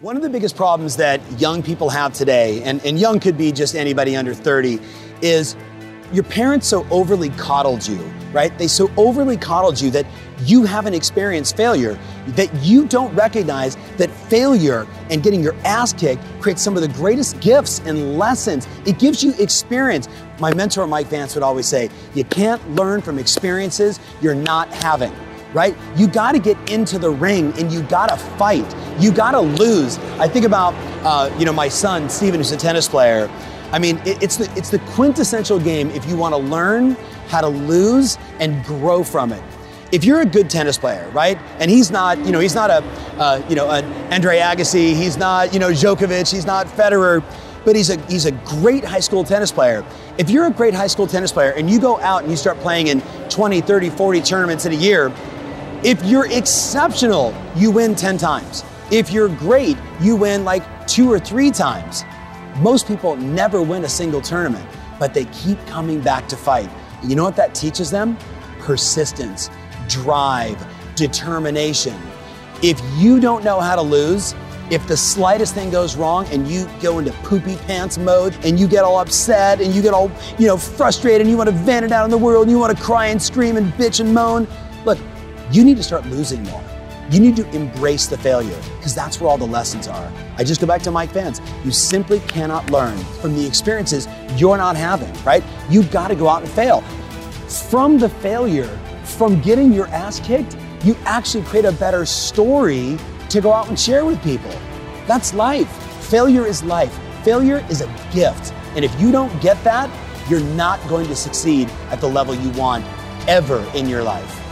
One of the biggest problems that young people have today, and, and young could be just anybody under 30, is your parents so overly coddled you, right? They so overly coddled you that you haven't experienced failure, that you don't recognize that failure and getting your ass kicked creates some of the greatest gifts and lessons. It gives you experience. My mentor, Mike Vance, would always say, You can't learn from experiences you're not having right? You got to get into the ring and you got to fight. You got to lose. I think about, uh, you know, my son Steven, who's a tennis player. I mean, it, it's the it's the quintessential game if you want to learn how to lose and grow from it. If you're a good tennis player, right, and he's not, you know, he's not a, uh, you know, an Andre Agassi, he's not, you know, Djokovic, he's not Federer, but he's a he's a great high school tennis player. If you're a great high school tennis player and you go out and you start playing in 20, 30, 40 tournaments in a year, if you're exceptional, you win 10 times. If you're great, you win like two or three times. Most people never win a single tournament, but they keep coming back to fight. You know what that teaches them? Persistence, drive, determination. If you don't know how to lose, if the slightest thing goes wrong and you go into poopy pants mode and you get all upset and you get all, you know, frustrated and you want to vent it out in the world and you want to cry and scream and bitch and moan, look, you need to start losing more. You need to embrace the failure because that's where all the lessons are. I just go back to Mike Vance. You simply cannot learn from the experiences you're not having, right? You've got to go out and fail. From the failure, from getting your ass kicked, you actually create a better story to go out and share with people. That's life. Failure is life. Failure is a gift. And if you don't get that, you're not going to succeed at the level you want ever in your life.